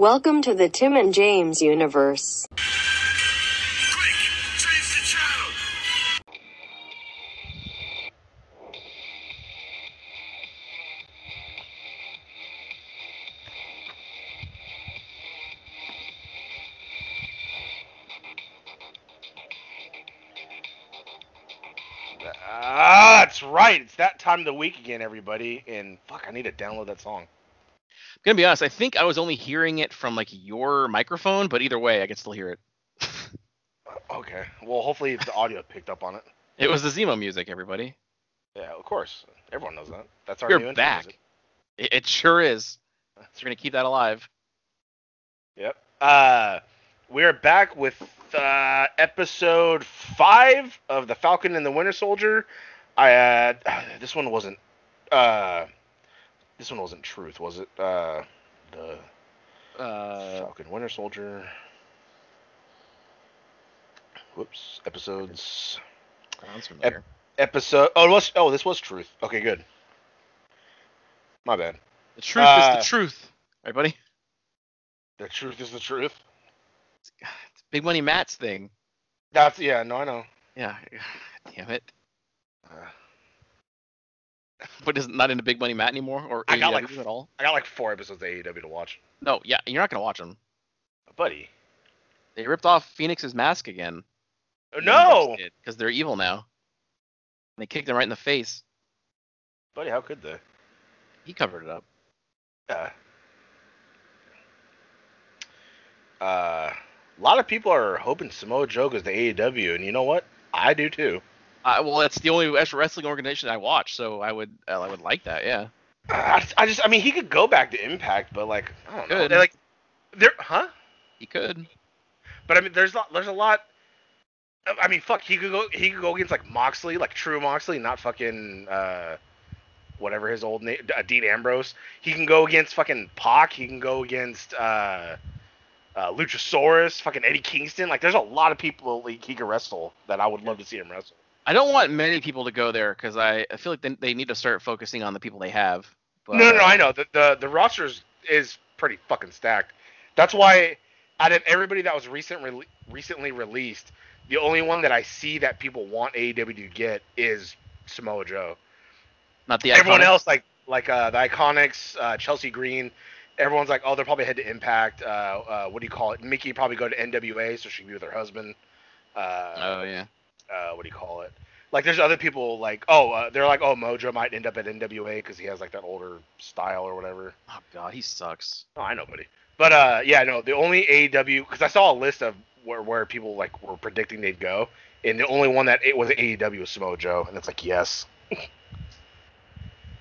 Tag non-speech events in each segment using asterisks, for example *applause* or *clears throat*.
Welcome to the Tim and James universe. Ah, that's right. It's that time of the week again, everybody. And fuck, I need to download that song. Gonna be honest, I think I was only hearing it from like your microphone, but either way, I can still hear it. *laughs* Okay. Well, hopefully the audio picked up on it. It was the Zemo music, everybody. Yeah, of course. Everyone knows that. That's our You're new back. music. It, it sure is. *laughs* So we're gonna keep that alive. Yep. Uh, we're back with uh, episode five of the Falcon and the Winter Soldier. I uh, *sighs* this one wasn't uh, this one wasn't Truth, was it? Uh, the Uh, Falcon Winter Soldier. Whoops. Episodes. sounds familiar. Episode. Oh, it was. Oh, this was Truth. Okay, good. My bad. The truth uh, is the truth, right, buddy? The truth is the truth. It's Big Money Matt's thing. That's yeah. No, I know. Yeah. *sighs* Damn it. Uh, *laughs* But is not into Big Money Matt anymore, or I got, like, AEW at all? I got like four episodes of AEW to watch. No, yeah, you're not gonna watch them. Buddy. They ripped off Phoenix's mask again. Oh, no. because they're evil now. They kicked him right in the face. Buddy, how could they? He covered it up. Uh, uh, a lot of people are hoping Samoa Joe goes to AEW, and you know what? I do too. Uh, well, that's the only extra wrestling organization I watch, so I would I would like that. Yeah. I, I just, I mean, he could go back to Impact, but like, I don't know. They're like, there, huh? He could. But I mean, there's a, there's a lot. I mean, fuck, he could go, he could go against like Moxley, like true Moxley, not fucking, uh, whatever his old name, uh, Dean Ambrose. He can go against fucking Pac. He can go against, uh, uh, Luchasaurus, fucking Eddie Kingston. Like, there's a lot of people he, he could wrestle that I would love to see him wrestle. I don't want many people to go there because I, I feel like they, they need to start focusing on the people they have. But, no, no, no, I know the the the roster is, is pretty fucking stacked. That's why out of everybody that was recent re- recently released, the only one that I see that people want AEW to get is Samoa Joe. Not the Everyone Iconics. else, like like uh, the Iconics, uh, Chelsea Green, everyone's like, oh, they'll probably head to Impact. Uh, uh, what do you call it? Mickie probably go to NWA so she can be with her husband. Uh, Oh yeah. Uh, what do you call it? Like, there's other people like, oh, uh, they're like, oh, Mojo might end up at NWA because he has like that older style or whatever. Oh god, he sucks. Oh, I know, buddy. But uh, yeah, no, the only AEW because I saw a list of where where people like were predicting they'd go, and the only one that it was AEW was Samoa Joe, and it's like yes. *laughs*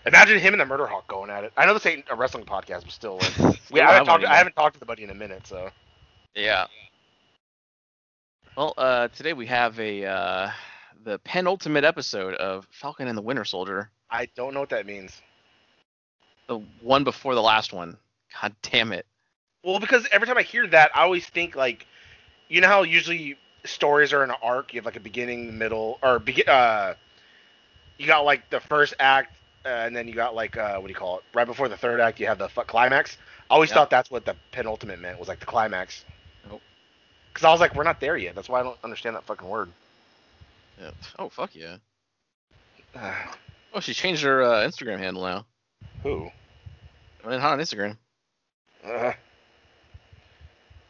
Imagine him and the Murder Hawk going at it. I know this ain't a wrestling podcast, but still, like, *laughs* we, Yeah, I, I haven't talked, wouldn't I haven't talked to the buddy in a minute, so Yeah. Well, uh, today we have a uh, the penultimate episode of Falcon and the Winter Soldier, I don't know what that means. the one before the last one. God damn it. Well, because every time I hear that, I always think like, you know how usually stories are in an arc. You have like a beginning, middle, or. Uh, you got like the first act, uh, and then you got like uh, what do you call it? Right before the third act, you have the climax. I always Yep. thought that's what the penultimate meant was like the climax. Because I was like, we're not there yet. That's why I don't understand that fucking word. Yeah. Oh fuck yeah. Uh, *sighs* Oh, she changed her uh, Instagram handle now. who? I mean, not on Instagram. Uh,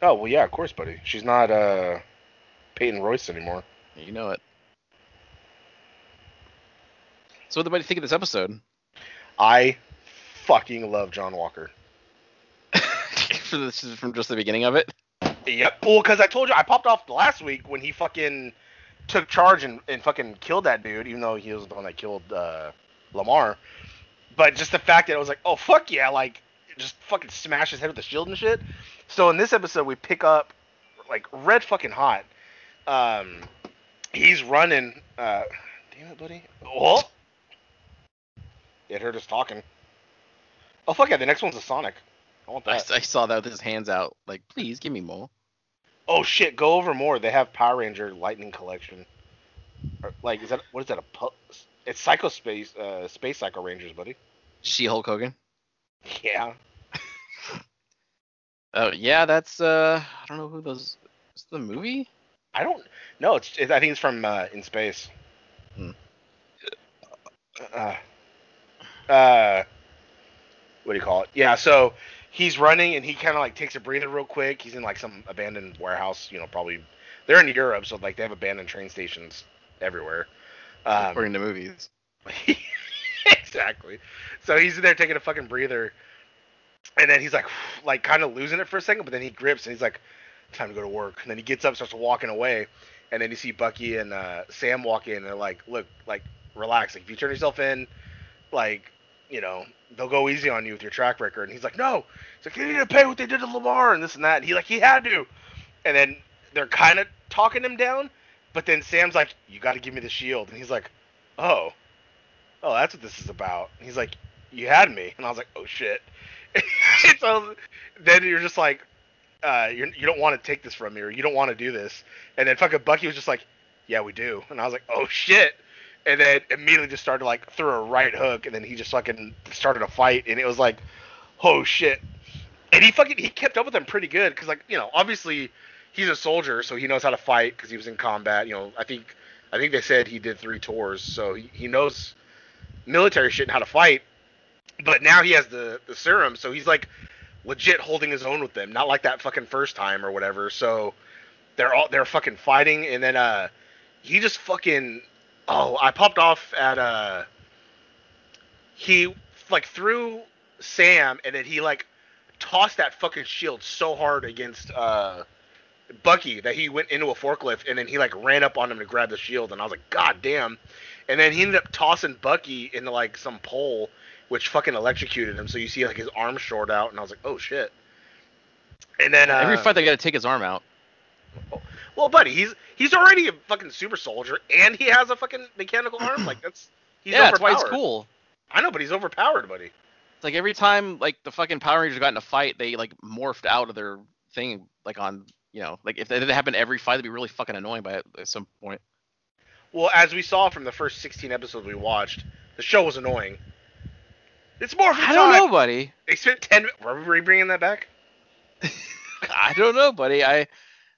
oh well, yeah, of course, buddy. She's not uh, Peyton Royce anymore. You know it. So, what did everybody think of this episode? I fucking love John Walker. *laughs* This is from just the beginning of it. Yep. Well, because I told you I popped off last week when he fucking took charge and, and fucking killed that dude, even though he was the one that killed uh, Lamar. But just the fact that it was like, oh fuck yeah, like just fucking smash his head with the shield and shit. So in this episode, we pick up like red fucking hot. Um, he's running. Uh, damn it, buddy. Oh, it hurt us talking. Oh fuck yeah, the next one's a Sonic. I want that. I saw that with his hands out, like, please give me more. Oh shit, go over more. They have Power Ranger Lightning Collection. Or, like, is that what is that a? pu- It's Psycho Space, uh, Space Psycho Rangers, buddy. She Hulk Hogan. Yeah. *laughs* Oh yeah, that's uh, I don't know who those. Is the movie? I don't. No, it's. It, I think it's from uh, In Space. Hmm. Uh, uh, what do you call it? Yeah. So he's running and he kind of like takes a breather real quick. He's in like some abandoned warehouse. You know, probably they're in Europe, so like they have abandoned train stations everywhere. Um, According to movies. *laughs* exactly. So he's in there taking a fucking breather, and then he's like, *sighs* like kind of losing it for a second, but then he grips and he's like, time to go to work. And then he gets up, starts walking away, and then you see Bucky and uh, Sam walk in, and they're like, look, like relax. Like if you turn yourself in, like you know, they'll go easy on you with your track record. And he's like, no. He's like, you need to pay what they did to Lamar and this and that. And he like, he had to. And then they're kind of talking him down, but then Sam's like, you got to give me the shield. And he's like, oh, oh, that's what this is about. And he's like, you had me. And I was like, oh shit. *laughs* so then you're just like, uh, you're, you don't want to take this from me, or you don't want to do this. And then fucking Bucky was just like, yeah, we do. And I was like, oh shit and then immediately just started like threw a right hook, and then he just fucking started a fight, and it was like, oh shit. And he fucking he kept up with them pretty good because like you know obviously he's a soldier, so he knows how to fight because he was in combat. You know I think I think they said he did three tours, so he, he knows military shit and how to fight. But now he has the the serum, so he's like legit holding his own with them, not like that fucking first time or whatever. So they're all they're fucking fighting, and then uh he just fucking oh, I popped off at uh he like threw Sam and then he like tossed that fucking shield so hard against uh Bucky that he went into a forklift and then he like ran up on him to grab the shield and I was like, God damn. And then he ended up tossing Bucky into like some pole which fucking electrocuted him. So you see like his arm short out and I was like, Oh shit. And then uh, Every fight they gotta take his arm out. Well, buddy, he's he's already a fucking super soldier, and he has a fucking mechanical arm. *clears throat* Like that's he's yeah, that's why overpowered. it's cool. I know, but he's overpowered, buddy. It's like every time like the fucking Power Rangers got in a fight, they like morphed out of their thing like on you know like if that happened every fight, it'd be really fucking annoying by at some point. Well, as we saw from the first 16 episodes we watched, the show was annoying. It's more. I don't know, buddy. They spent 10. Were we bringing that back? *laughs* I don't know, buddy. I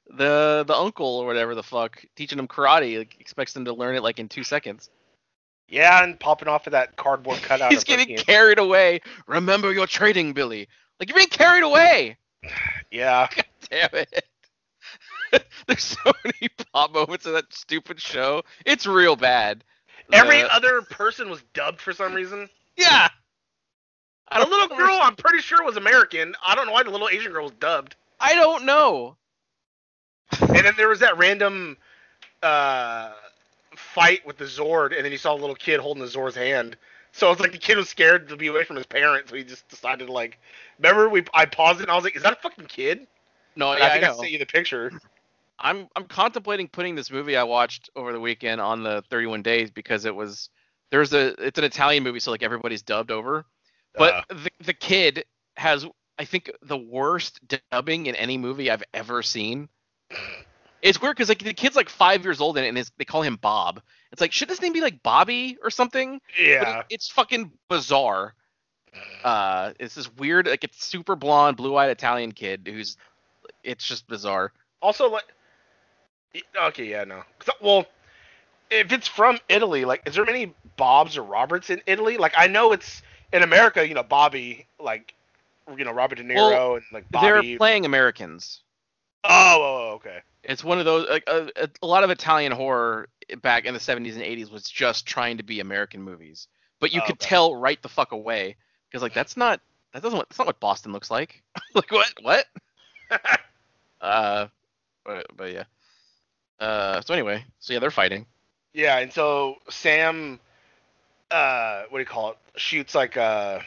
the the uncle or whatever the fuck teaching him karate like, expects them to learn it like in two seconds. Yeah, and popping off of that cardboard *laughs* cutout. He's getting carried away. Remember your trading, Billy. Like you're being carried away. *sighs* *laughs* Yeah. God damn it. *laughs* There's so many pop moments in that stupid show. It's real bad. Every The- other person was dubbed for some reason. yeah. The little girl, I'm pretty sure was American. I don't know why the little Asian girl was dubbed. I don't know. And then there was that random uh, fight with the Zord, and then you saw a little kid holding the Zord's hand. So it's like the kid was scared to be away from his parents, so he just decided to like. Remember, we I paused it and I was like, "Is that a fucking kid?" No, yeah, I I, think I, know. sent you the picture. I'm I'm contemplating putting this movie I watched over the weekend on the 31 days because it was there's a it's an Italian movie so like everybody's dubbed over, but Uh. the the kid has I think the worst dubbing in any movie I've ever seen. It's weird because like the kid's like five years old and his, they call him Bob. It's like should his name be like Bobby or something? Yeah. it- it's fucking bizarre. Uh, it's this weird like it's super blonde, blue-eyed Italian kid who's it's just bizarre. Also, like, okay, yeah, no. Well, if it's from Italy, like, is there many Bobs or Roberts in Italy? Like, I know it's in America, you know, Bobby, like, you know, Robert De Niro Well, and like Bobby. They're playing Americans. Oh, okay. It's one of those like a, a, a lot of Italian horror back in the 70s and 80s was just trying to be American movies, but you Oh, could okay. tell right the fuck away because like that's not that doesn't that's not what Boston looks like. *laughs* like what what? *laughs* Uh, but, but yeah. Uh, so anyway, so yeah, they're fighting. Yeah, and so Sam, uh, what do you call it? Shoots like a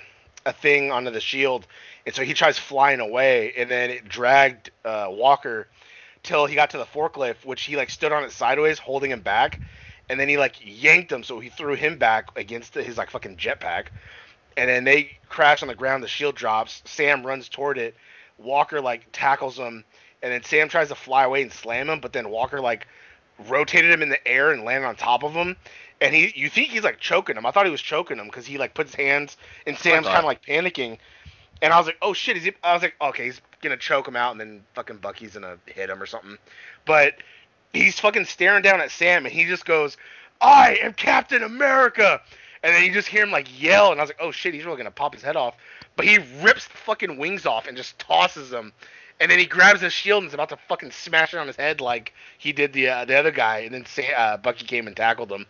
a thing onto the shield, and so he tries flying away, and then it dragged uh, Walker till he got to the forklift, which he like stood on it sideways, holding him back, and then he like yanked him, so he threw him back against the, his like fucking jetpack, and then they crash on the ground. The shield drops. Sam runs toward it. Walker like tackles him, and then Sam tries to fly away and slam him, but then Walker like rotated him in the air and landed on top of him. And he, you think he's like choking him. I thought he was choking him because he like puts his hands, and Sam's kind of like panicking. And I was like, oh shit, is he? I was like, okay, he's gonna choke him out, and then fucking Bucky's gonna hit him or something. But he's fucking staring down at Sam, and he just goes, "I am Captain America," and then you just hear him like yell, and I was like, "Oh shit, he's really gonna pop his head off." But he rips the fucking wings off and just tosses them. And then he grabs his shield and is about to fucking smash it on his head like he did the uh, the other guy. And then Sa- uh, Bucky came and tackled him.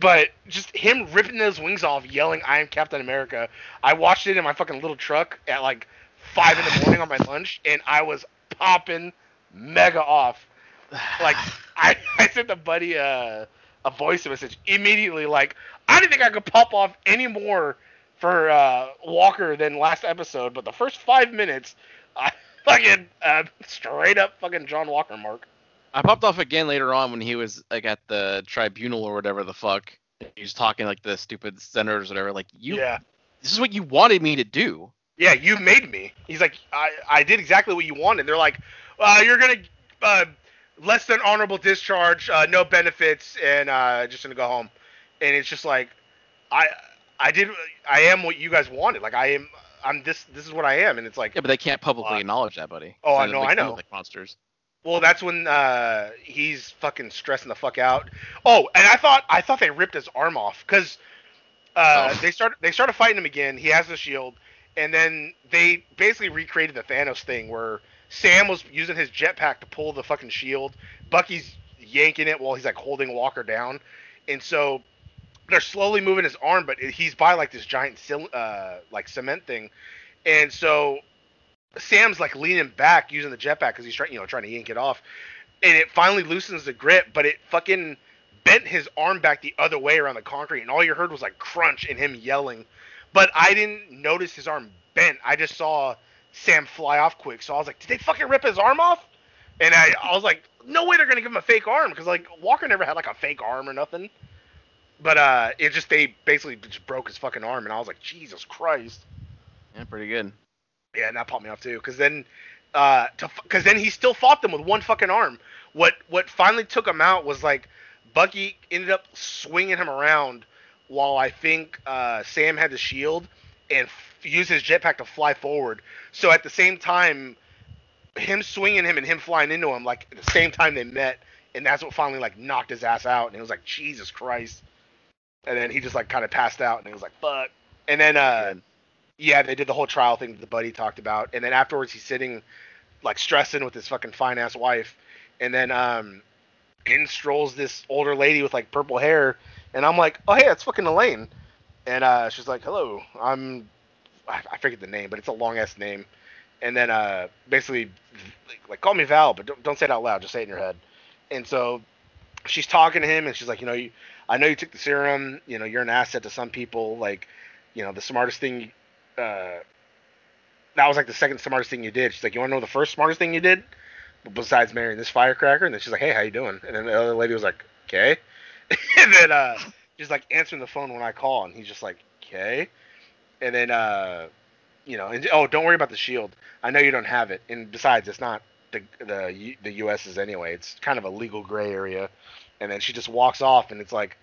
But just him ripping those wings off, yelling, "I am Captain America." I watched it in my fucking little truck at like five in the *laughs* morning on my lunch, and I was popping mega off. Like I, I sent the buddy a, a voice message immediately. Like I didn't think I could pop off any more for uh, Walker than last episode, but the first five minutes, I *laughs* fucking uh, straight up fucking John Walker mark. I popped off again later on when he was like at the tribunal or whatever the fuck. He was talking like the stupid senators or whatever. Like you, Yeah. this is what you wanted me to do. Yeah, you made me. He's like, I, I did exactly what you wanted. They're like, uh, you're gonna uh, less than honorable discharge, uh, no benefits, and uh, just gonna go home. And it's just like, I I did I am what you guys wanted. Like I am I'm this this is what I am. And it's like, Yeah, but they can't publicly Uh, acknowledge that, buddy. oh, I know, I know. Like monsters. Well, that's when uh, he's fucking stressing the fuck out. Oh, and I thought I thought they ripped his arm off because uh, Oh. they started they started fighting him again. He has the shield, and then they basically recreated the Thanos thing where Sam was using his jetpack to pull the fucking shield. Bucky's yanking it while he's like holding Walker down, and so they're slowly moving his arm, but he's by like this giant uh, like cement thing, and so Sam's like leaning back using the jetpack because he's trying, you know, trying to yank it off, and it finally loosens the grip, but it fucking bent his arm back the other way around the concrete, and all you heard was like crunch and him yelling. But I didn't notice his arm bent. I just saw Sam fly off quick, so I was like, did they fucking rip his arm off? And I, I was like, no way they're gonna give him a fake arm because like Walker never had like a fake arm or nothing. But uh, it just they basically just broke his fucking arm, and I was like, Jesus Christ. Yeah, pretty good. Yeah, and that popped me off too, because then, uh, because then he still fought them with one fucking arm. What what finally took him out was like Bucky ended up swinging him around, while I think uh, Sam had the shield and f- used his jetpack to fly forward. So at the same time, him swinging him and him flying into him, like at the same time they met, and that's what finally like knocked his ass out. And it was like Jesus Christ. And then he just like kind of passed out, and he was like fuck. And then uh. Yeah, they did the whole trial thing that the buddy talked about, and then afterwards he's sitting like stressing with his fucking fine ass wife, and then um, in strolls this older lady with like purple hair, and I'm like, oh hey, that's fucking Elaine, and uh, she's like, hello, I'm, I, I forget the name, but it's a long ass name, and then uh, basically like, like call me Val, but don't don't say it out loud, just say it in your head, and so she's talking to him, and she's like, you know, you, I know you took the serum, you know, you're an asset to some people, like, you know, the smartest thing uh, that was like the second smartest thing you did. She's like, you want to know the first smartest thing you did besides marrying this firecracker? And then she's like, hey, how you doing? And then the other lady was like, okay. *laughs* and then uh, she's like answering the phone when I call, and he's just like, okay. And then uh, you know, and, oh, don't worry about the shield. I know you don't have it, and besides, it's not the the the U.S.'s anyway. It's kind of a legal gray area. And then she just walks off, and it's like,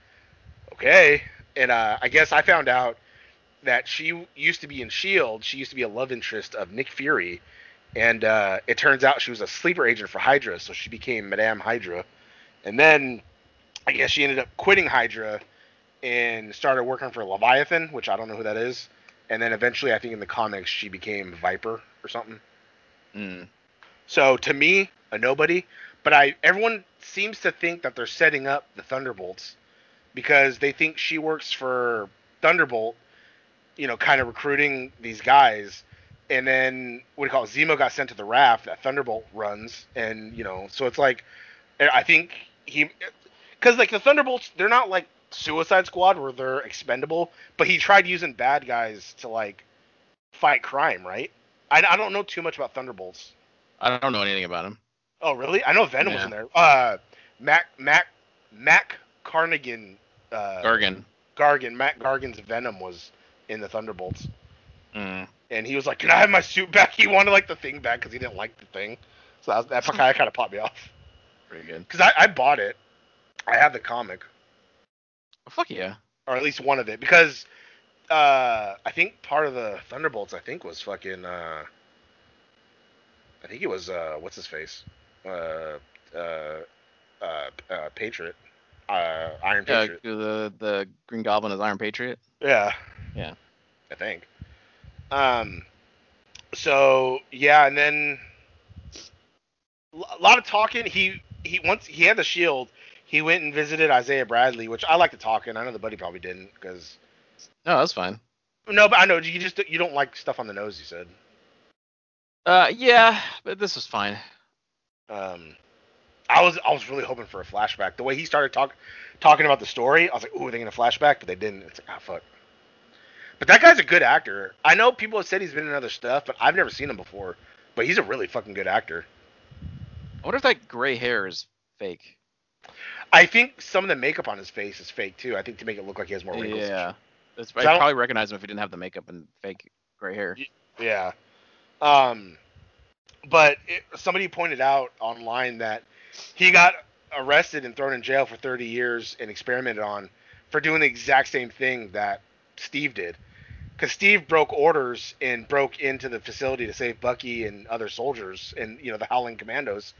okay. And uh, I guess I found out that she used to be in Shield. She used to be a love interest of Nick Fury, and uh, it turns out she was a sleeper agent for Hydra, so she became Madame Hydra. And then I guess she ended up quitting Hydra and started working for Leviathan, which I don't know who that is. And then eventually, I think in the comics, she became Viper or something. Mm. So to me, a nobody. But I everyone seems to think that they're setting up the Thunderbolts because they think she works for Thunderbolt, you know, kind of recruiting these guys. And then what do you call it? Zemo got sent to the raft that Thunderbolt runs, and you know, so it's like I think he because like the Thunderbolts, they're not like Suicide Squad where they're expendable, but he tried using bad guys to like fight crime, right? I, I don't know too much about Thunderbolts. I don't know anything about him. Oh, really? I know Venom was in there. Uh, Mac Mac Mac Carnigan. Uh, Gargan. Gargan. Mac Gargan's Venom was in the Thunderbolts, Mm. and he was like, "Can I have my suit back?" *laughs* He wanted like the thing back because he didn't like the thing. So that, was, that kind of kind of popped me off Pretty good. because I, I bought it. I have the comic, Oh, fuck yeah. or at least one of it, because uh, I think part of the Thunderbolts I think was fucking uh, I think it was uh, what's his face, uh, uh, uh, uh Patriot, uh, Iron Patriot. the the Green Goblin is Iron Patriot. Yeah. Yeah. I think. Um. So yeah, and then a lot of talking. He he once he had the shield. He went and visited Isaiah Bradley, which I like to talk in. I know the buddy probably didn't because No, that's fine. no, but I know you just you don't like stuff on the nose. You said. Uh, yeah, but this was fine. Um, I was I was really hoping for a flashback. The way he started talk, talking about the story, I was like, "Ooh, they're gonna flashback," but they didn't. It's like, ah, fuck. But that guy's a good actor. I know people have said he's been in other stuff, but I've never seen him before. But he's a really fucking good actor. I wonder if that gray hair is fake. I think some of the makeup on his face is fake too. I think to make it look like he has more wrinkles. Yeah, That's, I'd probably recognize him if he didn't have the makeup and fake gray hair. Yeah. Um, but it, somebody pointed out online that he got arrested and thrown in jail for 30 years and experimented on for doing the exact same thing that Steve did. Because Steve broke orders and broke into the facility to save Bucky and other soldiers and you know the Howling Commandos,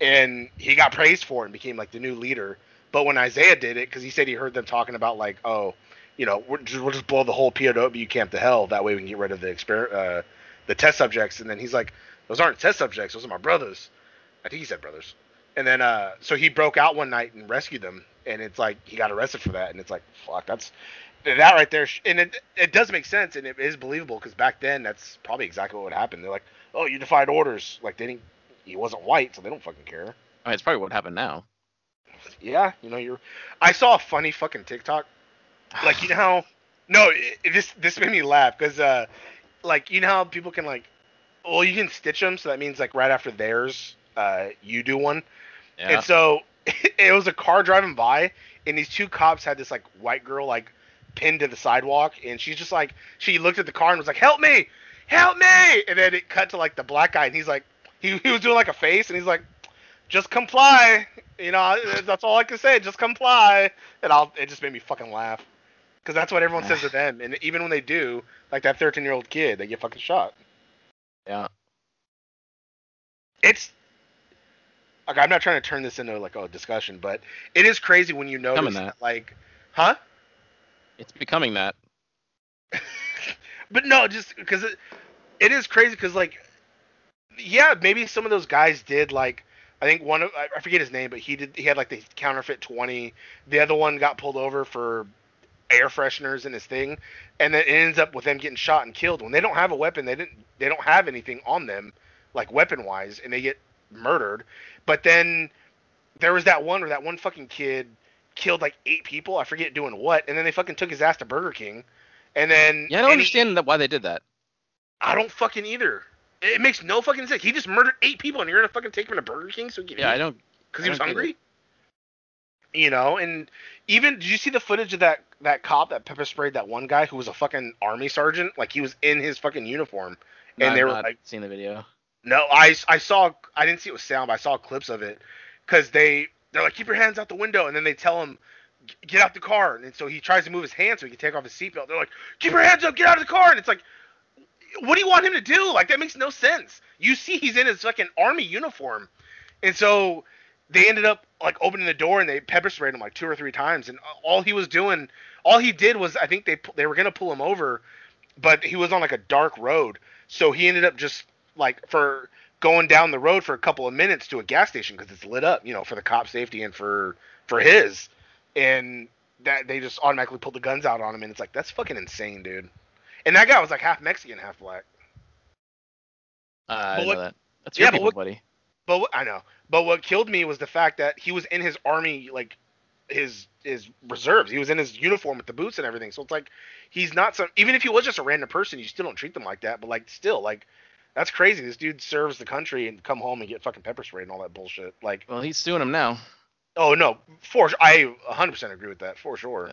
and he got praised for it and became like the new leader. But when Isaiah did it, because he said he heard them talking about like, oh, you know, we're just, we'll just blow the whole POW camp to hell. That way we can get rid of the exper- uh, the test subjects. And then he's like, those aren't test subjects. Those are my brothers. I think he said brothers. And then uh, so he broke out one night and rescued them. And it's like he got arrested for that. And it's like, fuck, that's that right there. And it it does make sense and it is believable because back then that's probably exactly what would happen. They're like, oh, you defied orders. Like they didn't. He wasn't white, so they don't fucking care. I mean, it's probably what happened now. Yeah, you know, you're. I saw a funny fucking TikTok. Like you know how, no, it, this this made me laugh because uh, like you know how people can like, well, you can stitch them, so that means like right after theirs, uh, you do one. Yeah. And so *laughs* it was a car driving by, and these two cops had this like white girl like pinned to the sidewalk, and she's just like she looked at the car and was like, "Help me, help me!" And then it cut to like the black guy, and he's like, he he was doing like a face, and he's like, "Just comply." You know, that's all I can say. Just comply, and I'll. It just made me fucking laugh, because that's what everyone says to *sighs* them, and even when they do, like that 13 year old kid, they get fucking shot. yeah. it's like I'm not trying to turn this into like a discussion, but it is crazy when you notice Coming that. that. like, huh? It's becoming that. *laughs* But no, just because it, it is crazy because like, yeah, maybe some of those guys did like. I think one of I forget his name, but he did. He had like the counterfeit 20. The other one got pulled over for air fresheners in his thing, and then it ends up with them getting shot and killed. When they don't have a weapon, they didn't. They don't have anything on them, like weapon wise, and they get murdered. But then there was that one where that one fucking kid killed like eight people. I forget doing what, and then they fucking took his ass to Burger King, and then Yeah, I don't and he- understand that why they did that. I don't fucking either. It makes no fucking sense. He just murdered eight people, and you're gonna fucking take him to Burger King so he can Yeah, I don't. because he was hungry. You know, and even did you see the footage of that that cop that pepper sprayed that one guy who was a fucking army sergeant? Like he was in his fucking uniform, no, and they I've were not like, seen the video. No, I I saw I didn't see it with sound, but I saw clips of it because they they're like keep your hands out the window, and then they tell him get out the car, and so he tries to move his hand so he can take off his seatbelt. They're like keep your hands up, get out of the car, and it's like what do you want him to do? Like that makes no sense. You see he's in his fucking army uniform, and so they ended up like opening the door and they pepper sprayed him like two or three times, and all he was doing, all he did was I think they they were gonna pull him over, but he was on like a dark road, so he ended up just like for going down the road for a couple of minutes to a gas station because it's lit up, you know, for the cop safety and for for his, and that they just automatically pulled the guns out on him, and it's like that's fucking insane, dude. And that guy was like half Mexican, half black. Uh, I But know what- that. That's yeah, your but what- buddy. But what, I know. But what killed me was the fact that he was in his army, like his his reserves. He was in his uniform with the boots and everything. So it's like he's not some. Even if he was just a random person, you still don't treat them like that. But like still, like that's crazy. This dude serves the country and come home and get fucking pepper sprayed and all that bullshit. Like, Well, he's suing him now. oh no, for sure. I 100% agree with that for sure.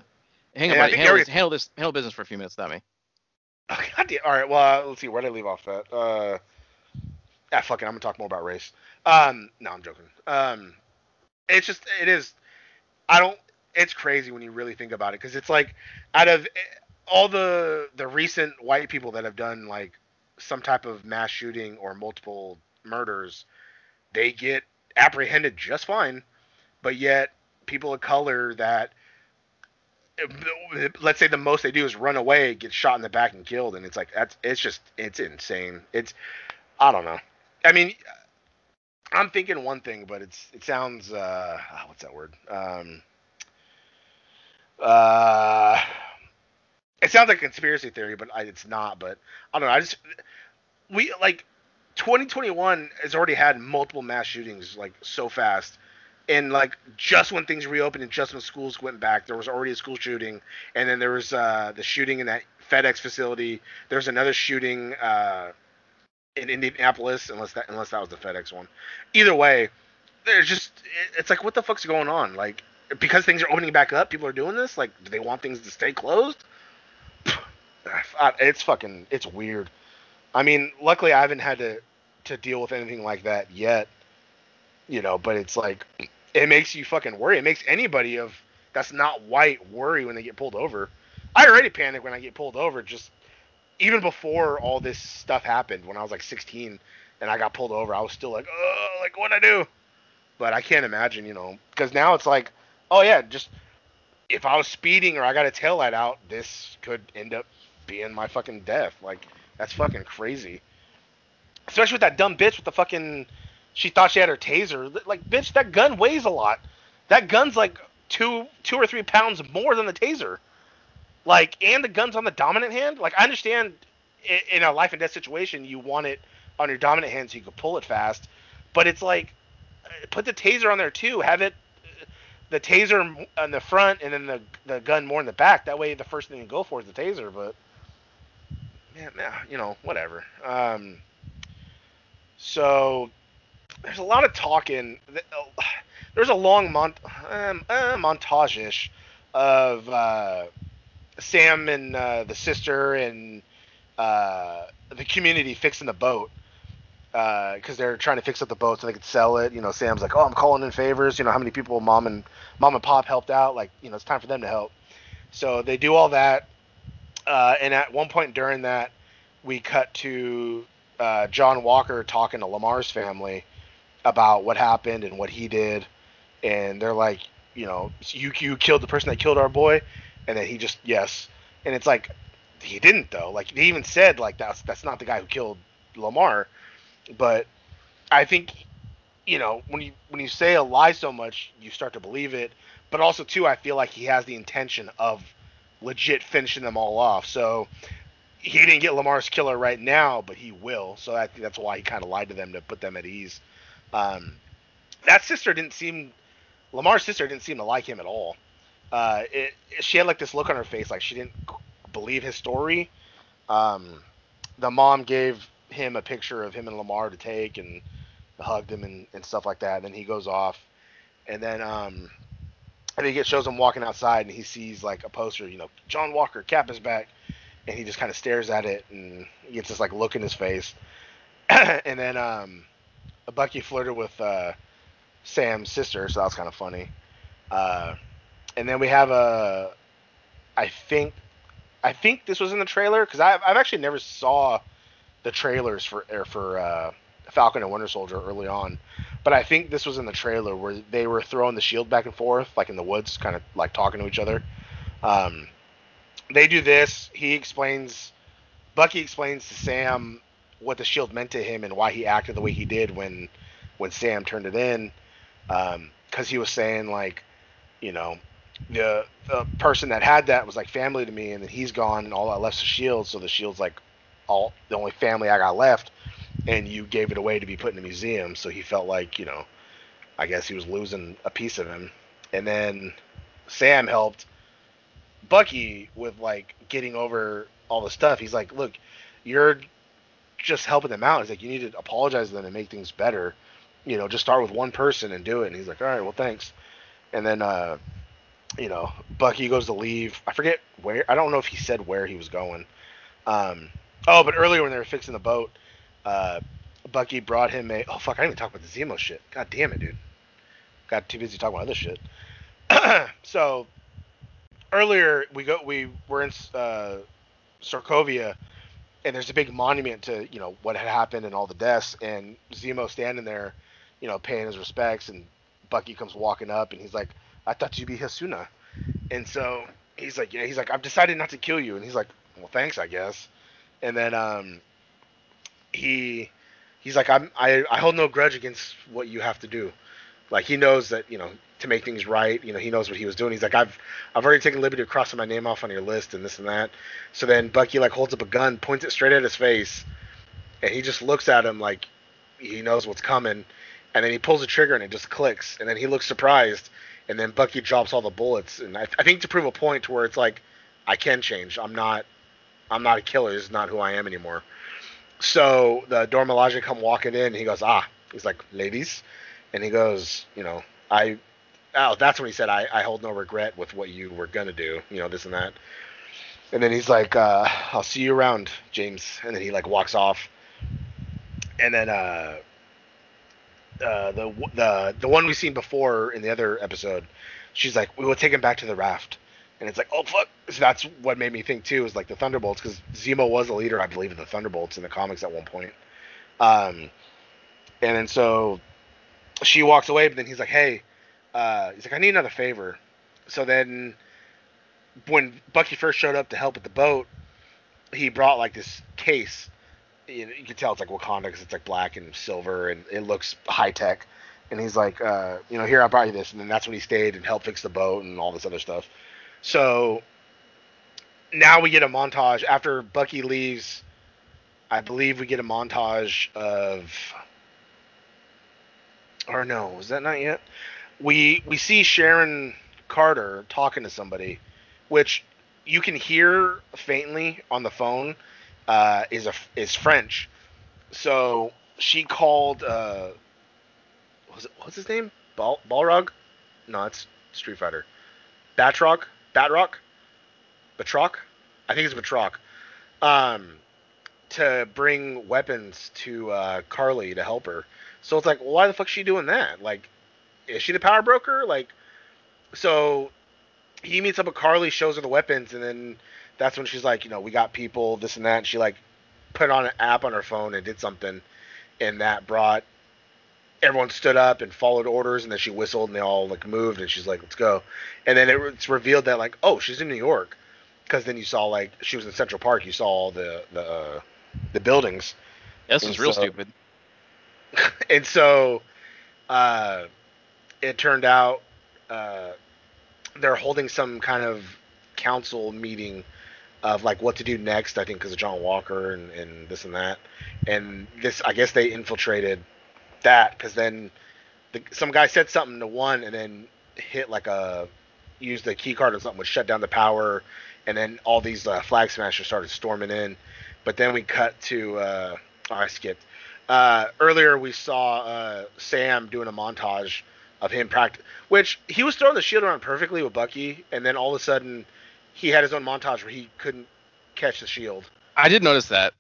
Hang on, Yeah, buddy. Handle, handle this. Handle business for a few minutes without me. Oh, *laughs* God damn. All right. Well, uh, let's see. Where did I leave off at? Uh, ah, fuck it. I'm gonna talk more about race. Um, no, I'm joking. Um, it's just it is. I don't. It's crazy when you really think about it because it's like out of all the the recent white people that have done like some type of mass shooting or multiple murders, they get apprehended just fine, but yet people of color that let's say the most they do is run away, get shot in the back and killed, and it's like that's it's just it's insane. It's I don't know. I mean, I'm thinking one thing, but it's it sounds uh ah, what's that word? Um uh it sounds like a conspiracy theory, but I, it's not. But I don't know. I just we like 2021 has already had multiple mass shootings like so fast and like just when things reopened and just when schools went back, there was already a school shooting, and then there was uh, the shooting in that FedEx facility. There's another shooting uh, in Indianapolis, unless that unless that was the FedEx one. Either way, there's just it's like what the fuck's going on? Like because things are opening back up, people are doing this. Like do they want things to stay closed? It's fucking it's weird. I mean, luckily I haven't had to to deal with anything like that yet. You know, but it's like it makes you fucking worry. It makes anybody of that's not white worry when they get pulled over. I already panic when I get pulled over. Just even before all this stuff happened, when I was like 16 and I got pulled over, I was still like, oh, like what I do? But I can't imagine, you know, because now it's like, oh yeah, just if I was speeding or I got a tail light out, this could end up being my fucking death. Like that's fucking crazy. Especially with that dumb bitch with the fucking she thought she had her taser. Like, bitch, that gun weighs a lot. That gun's like two two or three pounds more than the taser. Like, and the gun's on the dominant hand. Like, I understand in a life and death situation, you want it on your dominant hand so you can pull it fast. But it's like, uh, put the taser on there too. Have it uh, the taser on the front and then the the gun more in the back. That way, the first thing you go for is the taser. But yeah, you know, whatever. Um, so there's a lot of talking. There's a long mont um, uh, montage-ish of uh, Sam and uh, the sister and uh, the community fixing the boat because uh, they're trying to fix up the boat so they could sell it. You know, Sam's like, "Oh, I'm calling in favors. You know, how many people mom and mom and pop helped out? Like, you know, it's time for them to help." So they do all that, uh, and at one point during that, we cut to John Walker talking to Lamar's family about what happened and what he did, and they're like, you know, you you killed the person that killed our boy, and then he just yes, and it's like he didn't though. Like they even said like that's that's not the guy who killed Lamar, but I think you know when you when you say a lie so much, you start to believe it. But also too, I feel like he has the intention of legit finishing them all off. So he didn't get Lamar's killer right now, but he will. So that, that's why he kind of lied to them to put them at ease. Um, that sister didn't seem Lamar's sister didn't seem to like him at all. Uh, it, it, she had like this look on her face, like she didn't believe his story. Um, the mom gave him a picture of him and Lamar to take and hugged him and, and stuff like that. And then he goes off, and then um, and he gets shows him walking outside, and he sees like a poster, you know, John Walker, cap is back, and he just kind of stares at it, and he gets this like look in his face, *clears throat* and then um, Bucky flirted with uh, Sam's sister, so that was kind of funny. Uh, and then we have a, I think, I think this was in the trailer because I've, I've actually never saw the trailers for for uh, Falcon and Winter Soldier early on, but I think this was in the trailer where they were throwing the shield back and forth like in the woods, kind of like talking to each other. Um, they do this. He explains, Bucky explains to Sam what the shield meant to him and why he acted the way he did when when Sam turned it in, because um, he was saying like, you know, the the person that had that was like family to me, and then he's gone, and all I left's the shield, so the shield's like all the only family I got left, and you gave it away to be put in a museum, so he felt like you know, I guess he was losing a piece of him, and then Sam helped Bucky with like getting over all the stuff. He's like, look, you're just helping them out. He's like, you need to apologize to them and make things better. You know, just start with one person and do it. And he's like, all right, well, thanks. And then, uh, you know, Bucky goes to leave. I forget where. I don't know if he said where he was going. Um, oh, but earlier when they were fixing the boat, uh, Bucky brought him a. Oh fuck! I didn't even talk about the Zemo shit. God damn it, dude. Got too busy talking about other shit. *clears throat* so earlier we go we were in uh, Sokovia and there's a big monument to you know what had happened and all the deaths, and Zemo standing there, you know, paying his respects, and Bucky comes walking up, and he's like, "I thought you'd be Hasuna," and so he's like, "Yeah," he's like, "I've decided not to kill you," and he's like, "Well, thanks, I guess," and then um, he he's like, "I'm I I hold no grudge against what you have to do," like he knows that you know to make things right. You know, he knows what he was doing. He's like, I've I've already taken liberty of crossing my name off on your list and this and that. So then Bucky like holds up a gun, points it straight at his face, and he just looks at him like he knows what's coming. And then he pulls the trigger and it just clicks. And then he looks surprised. And then Bucky drops all the bullets. And I, I think to prove a point to where it's like, I can change. I'm not I'm not a killer. This is not who I am anymore. So the Milaje come walking in. He goes, ah. He's like, ladies. And he goes, you know, I oh, that's when he said, I, I hold no regret with what you were gonna do, you know, this and that. And then he's like, uh, I'll see you around, James. And then he like walks off. And then uh, uh, the the the one we've seen before in the other episode, she's like, we will take him back to the raft. And it's like, oh fuck! So that's what made me think too is like the Thunderbolts because Zemo was the leader, I believe, of the Thunderbolts in the comics at one point. Um, and then so she walks away, but then he's like, hey, uh, he's like, I need another favor. So then, when Bucky first showed up to help with the boat, he brought like this case. You, you can tell it's like Wakanda because it's like black and silver and it looks high tech. And he's like, uh, you know, here I brought you this, and then that's when he stayed and helped fix the boat and all this other stuff. So now we get a montage after Bucky leaves. I believe we get a montage of, or no, was that not yet? we we see Sharon Carter talking to somebody, which you can hear faintly on the phone uh, is a is French. So she called uh, was it, what's his name? Bal- Balrog? No, it's Street Fighter. Batroc? Batroc? Batroc? I think it's Batroc. Um, to bring weapons to uh, Karli to help her. So it's like, why the fuck is she doing that? Like, is she the power broker? Like, so he meets up with Karli, shows her the weapons, and then that's when she's like, you know, we got people, this and that. And she like put on an app on her phone and did something, and that brought everyone stood up and followed orders, and then she whistled, and they all like moved, and she's like, let's go. And then it, it's revealed that like, oh, she's in New York, because then you saw like she was in Central Park, you saw all the the uh, the buildings. This was And real so- stupid. *laughs* and so uh, it turned out uh, they're holding some kind of council meeting of like what to do next. I think because of John Walker and, and this and that. And this, I guess they infiltrated that because then the, some guy said something to one and then hit like a used the key card or something, which shut down the power. And then all these uh, flag smashers started storming in. But then we cut to uh, oh, I skipped. Uh, earlier we saw uh, Sam doing a montage of him practice, which he was throwing the shield around perfectly with Bucky, and then all of a sudden he had his own montage where he couldn't catch the shield. I did notice that.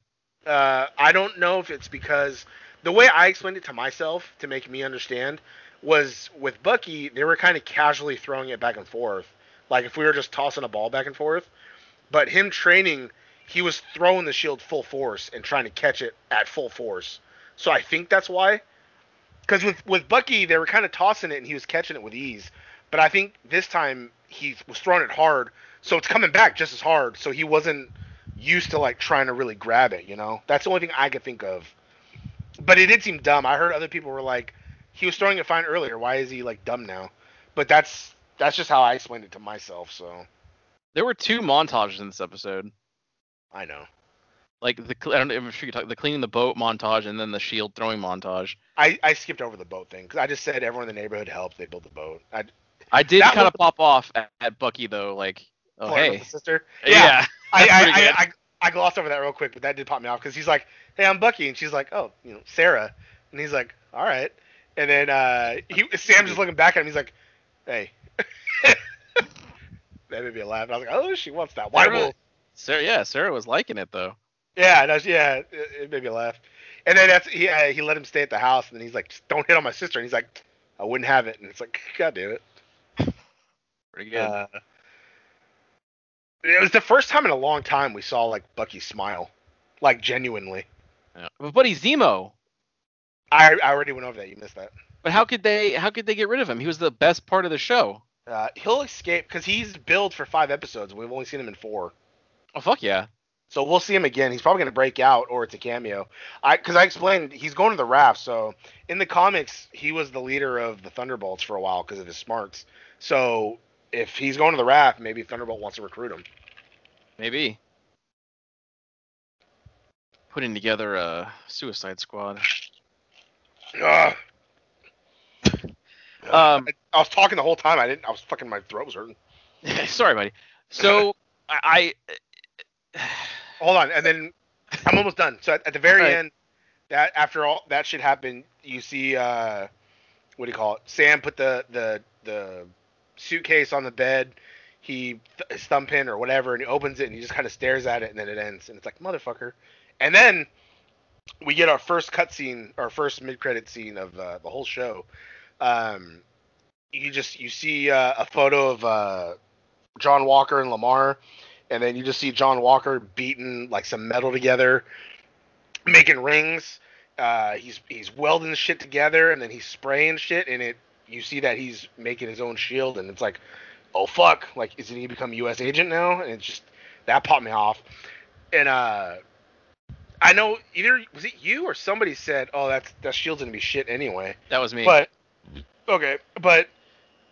Uh, I don't know if it's because the way I explained it to myself to make me understand was with Bucky, they were kind of casually throwing it back and forth, like if we were just tossing a ball back and forth. But him training, he was throwing the shield full force and trying to catch it at full force. So I think that's why. Because with with Bucky, they were kind of tossing it and he was catching it with ease. But I think this time he was throwing it hard, so it's coming back just as hard. So he wasn't used to like trying to really grab it. You know, that's the only thing I could think of. But it did seem dumb. I heard other people were like, he was throwing it fine earlier. Why is he like dumb now? But that's that's just how I explained it to myself. So There were two montages in this episode. I know. Like the I don't know if you talk the cleaning the boat montage and then the shield throwing montage. I, I skipped over the boat thing because I just said everyone in the neighborhood helped. They built the boat. I I did kind of pop off at, at Bucky though, like, oh hey, the sister. yeah, I, that's I, I, *laughs* good. I, I glossed over that real quick, but that did pop me off because he's like, "Hey, I'm Bucky," and she's like, "Oh, you know, Sarah," and he's like, "All right," and then uh, he Sam's just looking back at him. He's like, "Hey." *laughs* that made me laugh. And I was like, "Oh, she wants that." Why Sarah- will? Sarah, yeah, Sarah was liking it though. Yeah, that's, yeah, it, it made me laugh. And then that's he uh, he let him stay at the house, and then he's like, "Just "Don't hit on my sister," and he's like, "I wouldn't have it," and it's like, "God damn it." Pretty good. Uh, it was the first time in a long time we saw like Bucky smile. like genuinely. Yeah. But buddy Zemo. I I already went over that. You missed that. But how could they how could they get rid of him? He was the best part of the show. Uh, he'll escape because he's billed for five episodes. We've only seen him in four. Oh fuck yeah. So we'll see him again. He's probably gonna break out, or it's a cameo. I because I explained he's going to the raft. So in the comics, he was the leader of the Thunderbolts for a while because of his smarts. So if he's going to the raft, maybe Thunderbolt wants to recruit him. Maybe. Putting together a Suicide Squad. Ugh. *laughs* Um, I, I was talking the whole time. I didn't. I was fucking. My throat was hurting. *laughs* sorry, buddy. So I, I *sighs* Hold on, and then I'm almost done. So at, at the very Alright. end, that after all that shit happened, you see uh, what do you call it? Sam put the the the suitcase on the bed. He th- his thumb pin or whatever, and he opens it and he just kind of stares at it, and then it ends, and it's like motherfucker. And then we get our first cutscene, our first mid-credit scene of uh, the whole show. Um, you just you see uh, a photo of uh, John Walker and Lemar, and then you just see John Walker beating like some metal together, making rings. Uh, he's he's welding shit together, and then he's spraying shit, and it you see that he's making his own shield, and it's like, oh fuck, like isn't he become U.S. agent now? And it's just that popped me off, and uh. I know either was it you or somebody said, "Oh, that's that shield's gonna be shit anyway." that was me. But okay, but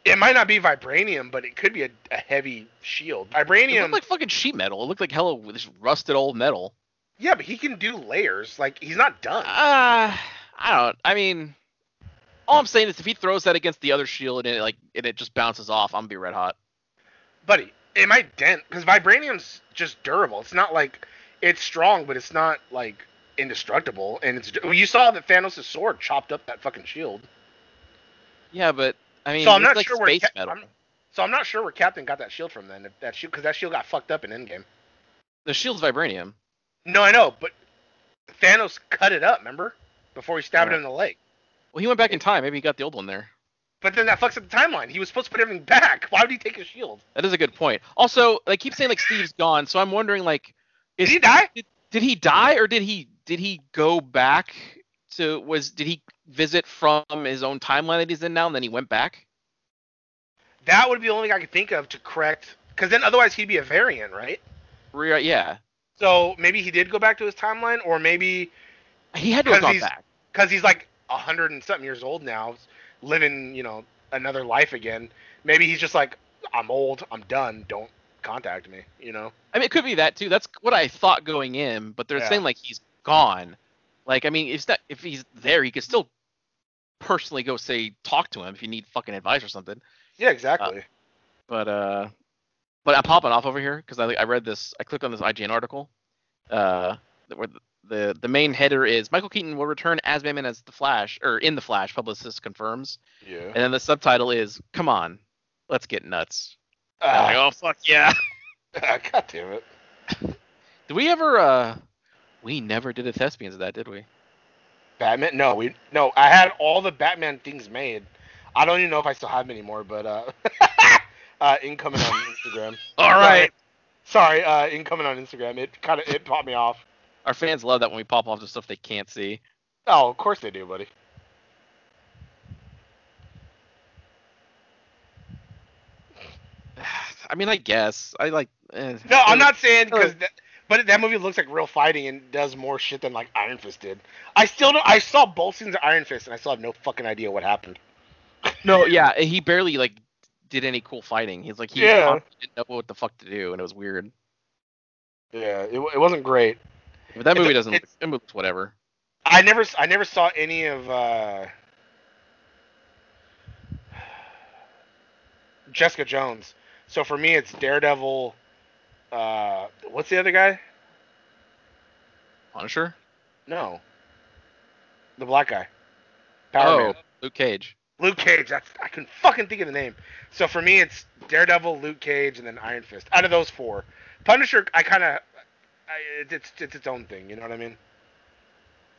it might not be vibranium, but it could be a, a heavy shield. it Vibranium, looked like fucking sheet metal. It looked like hella this rusted old metal. yeah, but he can do layers. Like he's not done. Uh, I don't. I mean, all I'm saying is if he throws that against the other shield and it like and it just bounces off, I'm gonna be red hot. Buddy, it might dent because vibranium's just durable. It's not like it's strong, but it's not like indestructible. And it's well, you saw that Thanos' sword chopped up that fucking shield. Yeah, but I mean, so I'm not like sure where space Cap- metal. I'm, so I'm not sure where Captain got that shield from then. If that shield because that shield got fucked up in Endgame. The shield's vibranium. No, I know, but Thanos cut it up. Remember before he stabbed Yeah. him in the leg. Well, he went back in time. Maybe he got the old one there. But then that fucks up the timeline. He was supposed to put everything back. Why would he take his shield? That is a good point. Also, they keep saying like Steve's gone, so I'm wondering like, Did is he die? did he die or did he did he go back to was did he visit from his own timeline that he's in now and then he went back? That would be the only thing I could think of to correct. Because then otherwise he'd be a variant, right? Re- uh, yeah, So maybe he did go back to his timeline, or maybe he had to have gone back. because he's like a hundred and something years old now, living you know another life again. Maybe he's just like, I'm old, I'm done. Don't contact me. You know? I mean, it could be that too. That's what I thought going in, but they're Yeah. saying like he's gone. Like, I mean, if that if he's there, he could still personally go say talk to him if you need fucking advice or something. Yeah, exactly. But uh, but I'm popping off over here because I I read this. I clicked on this IGN article. Uh, where the, the the main header is Michael Keaton will return as Batman as the Flash or in the Flash. Publicist confirms, yeah. and then the subtitle is "Come on, let's get nuts." And I'm like, Ah, oh fuck yeah! *laughs* God damn it. Did we ever? uh We never did a thespians of that, did we? Batman? No, we no. I had all the Batman things made. I don't even know if I still have them anymore, but uh, *laughs* uh incoming on Instagram. *laughs* all right. Sorry. Sorry, uh, incoming on Instagram. It kind of it popped me off. Our fans love that when we pop off the stuff they can't see. Oh, of course they do, buddy. *sighs* I mean, I guess I like. Eh. No, I'm not saying because, but that movie looks like real fighting and does more shit than like Iron Fist did. I still don't. I saw both scenes of Iron Fist and I still have no fucking idea what happened. No, yeah, he barely like did any cool fighting. He's like he Yeah. didn't know what the fuck to do, and it was weird. Yeah, it, it wasn't great. But that movie doesn't. it's- It looks whatever. I never, I never saw any of uh, Jessica Jones. So for me, it's Daredevil. Uh, what's the other guy? Punisher. No, the black guy. Power oh, Man. Luke Cage. Luke Cage. That's I can fucking think of the name. So for me, it's Daredevil, Luke Cage, and then Iron Fist. Out of those four, Punisher, I kind of, it's it's its own thing. You know what I mean?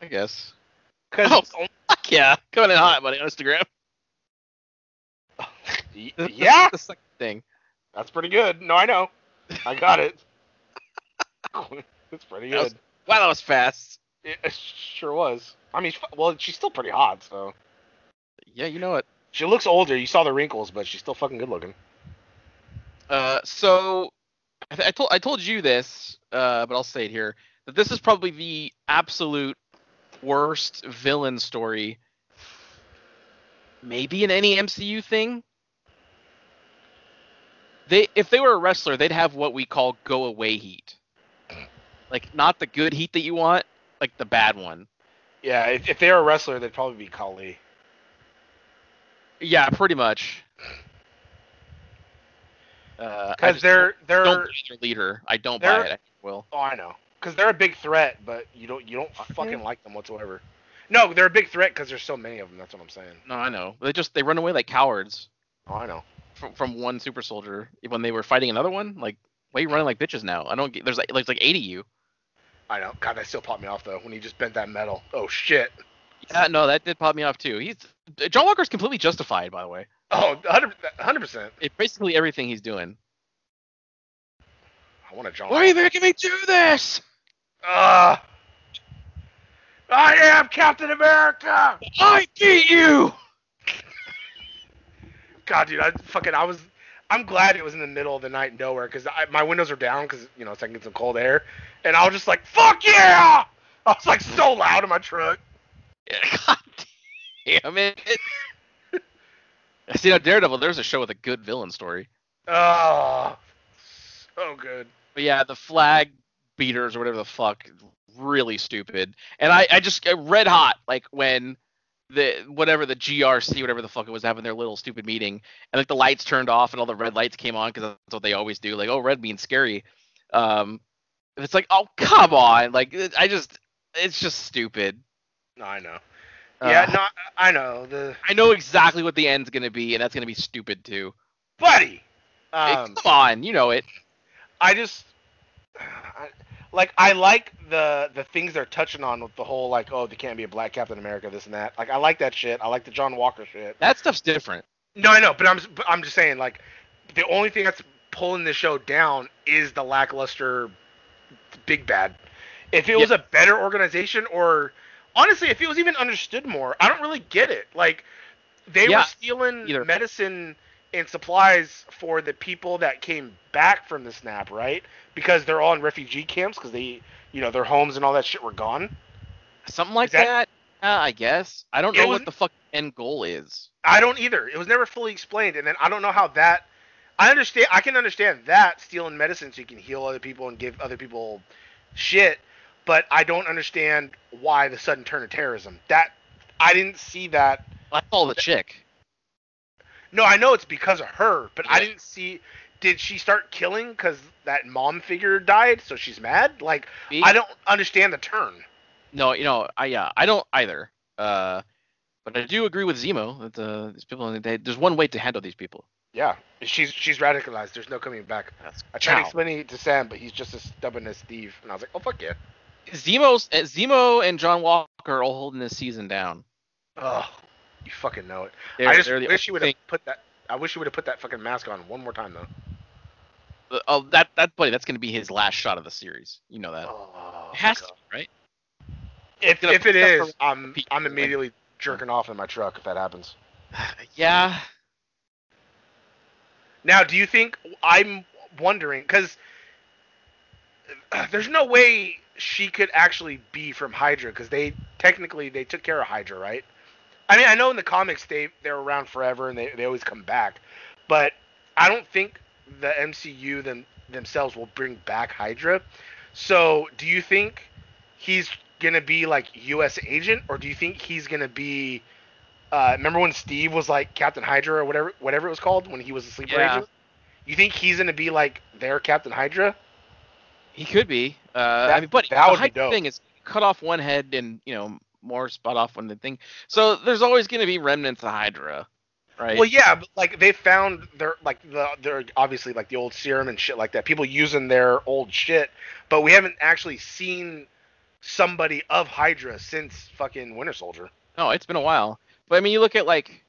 I guess. Because Oh. Fuck yeah, coming in hot, buddy, on Instagram. *laughs* yeah, the second thing. that's pretty good. No, I know, I got it. *laughs* it's pretty That was- good. Wow, that was fast. It, it sure was. I mean, well, she's still pretty hot, so Yeah, you know it. she looks older. You saw the wrinkles, but she's still fucking good looking. Uh, so I, th- I told I told you this, uh, but I'll say it here that this is probably the absolute worst villain story, maybe in any MCU thing. They if they were a wrestler, they'd have what we call go away heat, like not the good heat that you want, like the bad one. Yeah, if, if they were a wrestler, they'd probably be Kali. Yeah, pretty much. Uh, I Because just they're they're don't buy their leader. I don't buy it. I will. oh I know because they're a big threat, but you don't you don't fucking yeah. like them whatsoever. No, they're a big threat because there's so many of them. That's what I'm saying. No, I know. They just they run away like cowards. Oh, I know. from, from one super soldier when they were fighting another one. Like, why are you running like bitches now? I don't get. There's like there's like 80 of you. I know. God, that still popped me off though when he just bent that metal. Oh shit. Yeah, no, that did pop me off too. He's John Walker's completely justified, by the way. Oh, 100 percent. It basically everything he's doing. I want to John. Why are you making me do this? Ah. I am Captain America. I beat you. God, dude, I fucking I was. I'm glad it was in the middle of the night, nowhere, because my windows are down, because you know, so I can get some cold air, and I was just like, "Fuck yeah!" I was like so loud in my truck. Yeah, *laughs* God damn it. *laughs* See now, Daredevil. There's a show with a good villain story. Oh, so good. But yeah, the flag beaters or whatever the fuck, really stupid. And I, I just uh, red hot like when the whatever the GRC whatever the fuck it was having their little stupid meeting and like the lights turned off and all the red lights came on because that's what they always do. Like oh red means scary. Um, it's like oh come on like I just it's just stupid. I know. Yeah, Uh, no, I know the I know exactly what the end's gonna be and that's gonna be stupid too. buddy. Hey, Um, come on, you know it. I just I, like I like the the things they're touching on with the whole like oh there can't be a black Captain America this and that. Like I like that shit. I like the John Walker shit. That stuff's different. No, I know, but I'm but I'm just saying like the only thing that's pulling the show down is the lackluster big bad. If it was a better organization or honestly if it was even understood more, I don't really get it. Like they Yeah, were stealing either. medicine and supplies for the people that came back from the snap, right? Because they're all in refugee camps because they, you know, their homes and all that shit were gone. Something like that- that. I guess. I don't know was- what the fuck end goal is. I don't either. It was never fully explained, and then I don't know how that. I understand. I can understand that stealing medicine so you can heal other people and give other people shit, but I don't understand why the sudden turn of terrorism. That I didn't see that. I all the chick. No, I know it's because of her, but I didn't see. Did she start killing because that mom figure died, so she's mad? Like Me? I don't understand the turn. No, you know, I yeah, I don't either. Uh, but I do agree with Zemo that uh, these people, they, there's one way to handle these people. Yeah, she's she's radicalized. There's no coming back. That's I tried to Ciao. explain it to Sam, but he's just as stubborn as Steve, and I was like, oh fuck yeah. Zemo's uh, Zemo and John Walker are all holding this season down. Oh, you fucking know it. They're, I just the wish you would have put that. I wish you would have put that fucking mask on one more time though. Oh, that that buddy, that's gonna be his last shot of the series. You know that. Oh, it has God. to, be, right? If if it is, I'm I'm immediately jerking off in my truck if that happens. *sighs* Yeah. Now, do you think I'm wondering because there's no way she could actually be from Hydra because they technically they took care of Hydra, right? I mean, I know in the comics they they're around forever and they, they always come back, but I don't think the MCU them themselves will bring back Hydra. So, do you think he's gonna be like U.S. agent, or do you think he's gonna be? Uh, remember when Steve was like Captain Hydra or whatever whatever it was called when he was a sleeper Yeah. agent? You think he's gonna be like their Captain Hydra? He could be. Uh, I mean, but that the would be dope. thing is cut off one head and you know more spot off one thing. So there's always going to be remnants of Hydra, right? Well, yeah, but like they found their like the they're obviously like the old serum and shit like that. People using their old shit, but we haven't actually seen somebody of Hydra since fucking Winter Soldier. No, it's been a while. But I mean, you look at like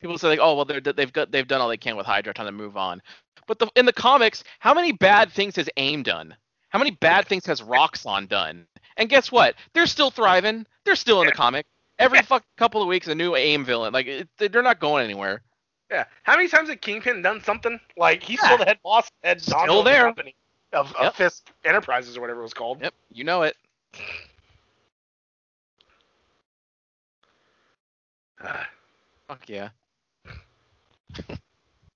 people say like, oh well, they're, they've got they've done all they can with Hydra, time to move on. But the, in the comics, how many bad things has AIM done? How many bad things has Roxxon done? And guess what? They're still thriving. They're still in the comic. Every fuck couple of weeks, a new AIM villain. Like it, they're not going anywhere. Yeah. How many times has Kingpin done something? Like he's Yeah. still the head boss, head Still honcho of the there. company of, of Fisk Enterprises or whatever it was called. Yep, you know it. Ah. *sighs* Fuck yeah.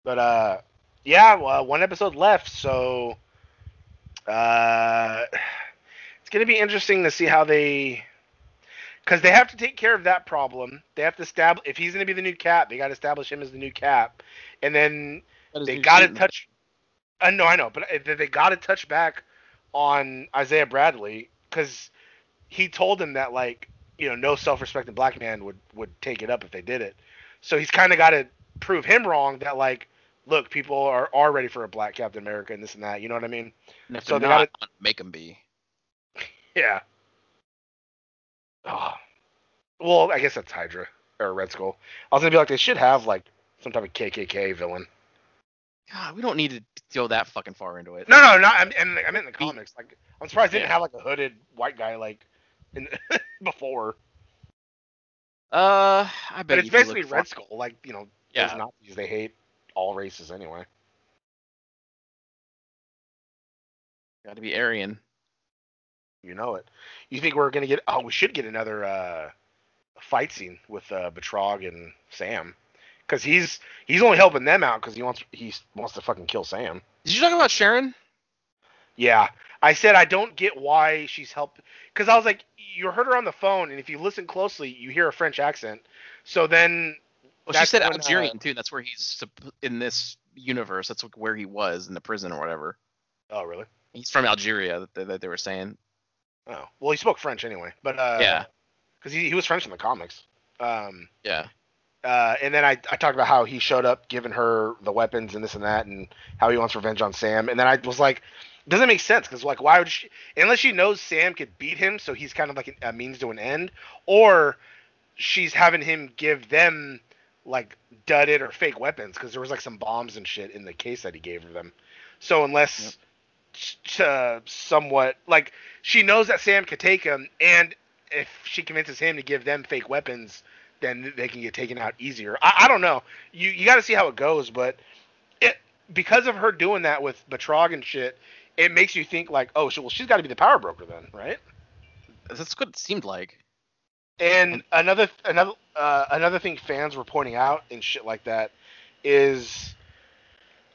But uh, yeah, well, one episode left, so uh, it's gonna be interesting to see how they, because they have to take care of that problem. They have to establish if he's gonna be the new Cap, they got to establish him as the new Cap, and then they got to touch. Uh, no, I know, but uh, they- they got to touch back on Isaiah Bradley because he told him that like you know no self-respecting black man would would take it up if they did it. So he's kind of got to prove him wrong that like look people are are ready for a black Captain America and this and that. You know what I mean? So they're they not, make them be. *laughs* Yeah. Oh. Well, I guess that's Hydra or Red Skull. I was gonna be like they should have like some type of KKK villain. God, we don't need to go that fucking far into it. No, no, not. I'm, I'm, I'm in the comics. Like, I'm surprised they didn't have like a hooded white guy like in *laughs* before. Uh, I bet But it's if you look basically Red Skull. Like, you know, Yeah. those Nazis they hate all races anyway. Got to be Aryan. You know it. You think we're gonna get? Oh, we should get another uh, fight scene with uh, Batroc and Sam, because he's he's only helping them out because he wants he wants to fucking kill Sam. Did you talk about Sharon? Yeah, I said I don't get why she's helped because I was like, you heard her on the phone, and if you listen closely, you hear a French accent. So then, Well, she said when, uh, Algerian too. That's where he's in this universe. That's where he was in the prison or whatever. oh really? He's from Algeria. That they, that they were saying. Oh, well, he spoke French anyway, but uh, Yeah. because he, he was French in the comics. Um, Yeah. uh, and then I, I talked about how he showed up giving her the weapons and this and that, and how he wants revenge on Sam. And then I was like, doesn't make sense because like why would she? Unless she knows Sam could beat him, so he's kind of like a means to an end, or she's having him give them like dudded or fake weapons because there was like some bombs and shit in the case that he gave them. So unless Yep. uh, somewhat like she knows that Sam could take him, and if she convinces him to give them fake weapons, then they can get taken out easier. I, I don't know. You you got to see how it goes, but it because of her doing that with Batroc and shit, it makes you think like, oh, she, well, she's got to be the power broker then, right? That's what it seemed like. And another another uh, another thing fans were pointing out and shit like that is,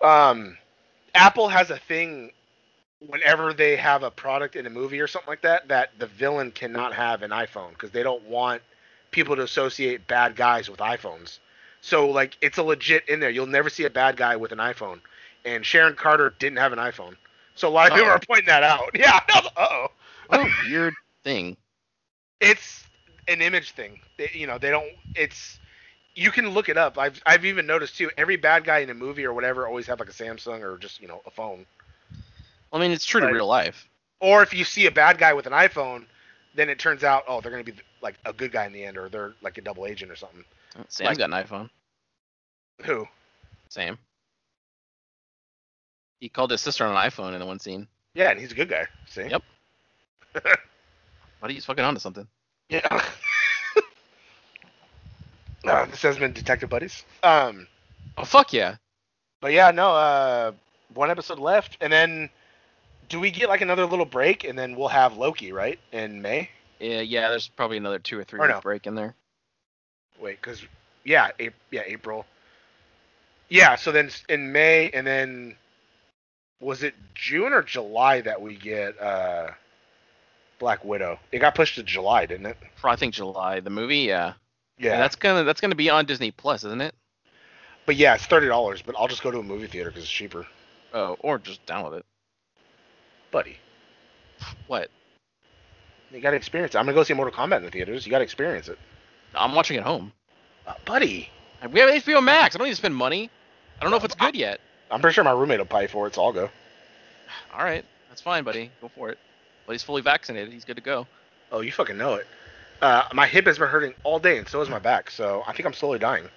um, Apple has a thing whenever they have a product in a movie or something like that that the villain cannot have an iPhone because they don't want people to associate bad guys with iPhones. So like it's a legit in there. You'll never see a bad guy with an iPhone. And Sharon Carter didn't have an iPhone. So a lot of people are pointing that out. *laughs* Yeah. Uh oh. What a weird thing. it's an image thing. They, you know, they don't. It's you can look it up. I've I've even noticed too. Every bad guy in a movie or whatever always have like a Samsung or just you know a phone. I mean, it's true to real life. Or if you see a bad guy with an iPhone, then it turns out oh they're gonna be like a good guy in the end or they're like a double agent or something. Sam's Like- got an iPhone. Who? Sam. He called his sister on an iPhone in the one scene. Yeah, and he's a good guy. See? Yep. *laughs* Buddy, he's fucking onto something. Yeah. *laughs* uh, this has been Detective Buddies. Um. Oh fuck yeah. But yeah, no, uh, one episode left, and then do we get like another little break, and then we'll have Loki, right, in May? Yeah, yeah. There's probably another two or three Or no. break in there. Wait, because yeah, April, yeah, April. Yeah, so then in May, and then was it June or July that we get uh, Black Widow? It got pushed to July, didn't it? I think July. The movie, yeah. Yeah, And that's gonna that's gonna be on Disney Plus, isn't it? but yeah, it's thirty dollars. But I'll just go to a movie theater because it's cheaper, Oh, or just download it. buddy. What? You got to experience it. I'm gonna go see Mortal Kombat in the theaters. You got to experience it, I'm watching it home. uh, buddy. We have HBO Max. I don't need to spend money. I don't know if it's good yet. I'm pretty sure my roommate will pay for it, so I'll go. All right, that's fine, buddy. Go for it. But he's fully vaccinated. He's good to go. Oh, you fucking know it. Uh, my hip has been hurting all day, and so is my back. So I think I'm slowly dying.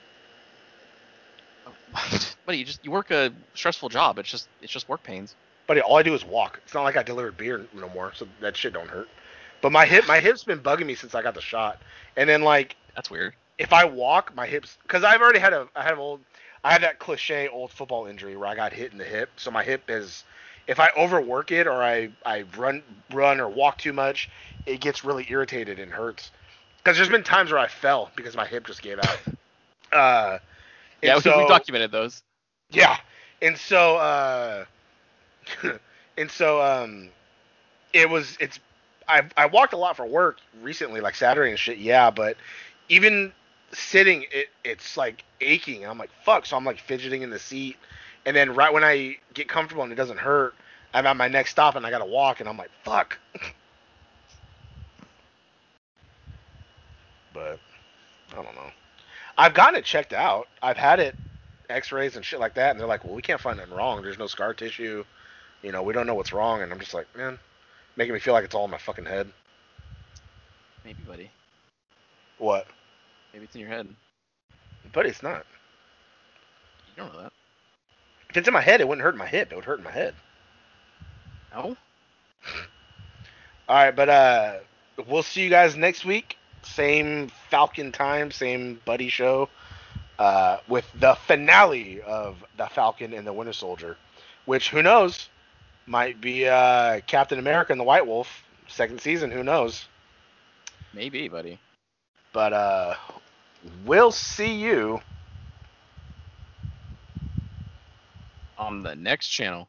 *laughs* buddy, you just you work a stressful job. It's just it's just work pains. Buddy, all I do is walk. It's not like I deliver beer no more, so that shit don't hurt. But my hip, my hip's been bugging me since I got the shot. And then like, That's weird. if I walk, my hips, because I've already had a, I have old, I had that cliche old football injury where I got hit in the hip. So my hip is, if I overwork it or I, I run, run or walk too much, it gets really irritated and hurts. Because there's been times where I fell because my hip just gave out. *laughs* Uh, Yeah, we, we documented those. yeah, and so uh, *laughs* and so um, it was it's I I walked a lot for work recently, like Saturday and shit. Yeah, but even sitting, it it's like aching. I'm like fuck, so I'm like fidgeting in the seat, and then right when I get comfortable and it doesn't hurt, I'm at my next stop and I gotta walk, and I'm like fuck. *laughs* but I don't know. I've gotten it checked out. I've had it x-rays and shit like that and they're like well we can't find nothing wrong there's no scar tissue you know we don't know what's wrong and i'm just like man making me feel like it's all in my fucking head Maybe, buddy. what Maybe it's in your head. but it's not You don't know that. if it's in my head it wouldn't hurt my hip it would hurt my head No. all right but uh we'll see you guys next week same falcon time same buddy show uh with the finale of the falcon and the winter soldier which who knows might be uh captain america and the white wolf second season who knows Maybe, buddy. But uh we'll see you On the next channel.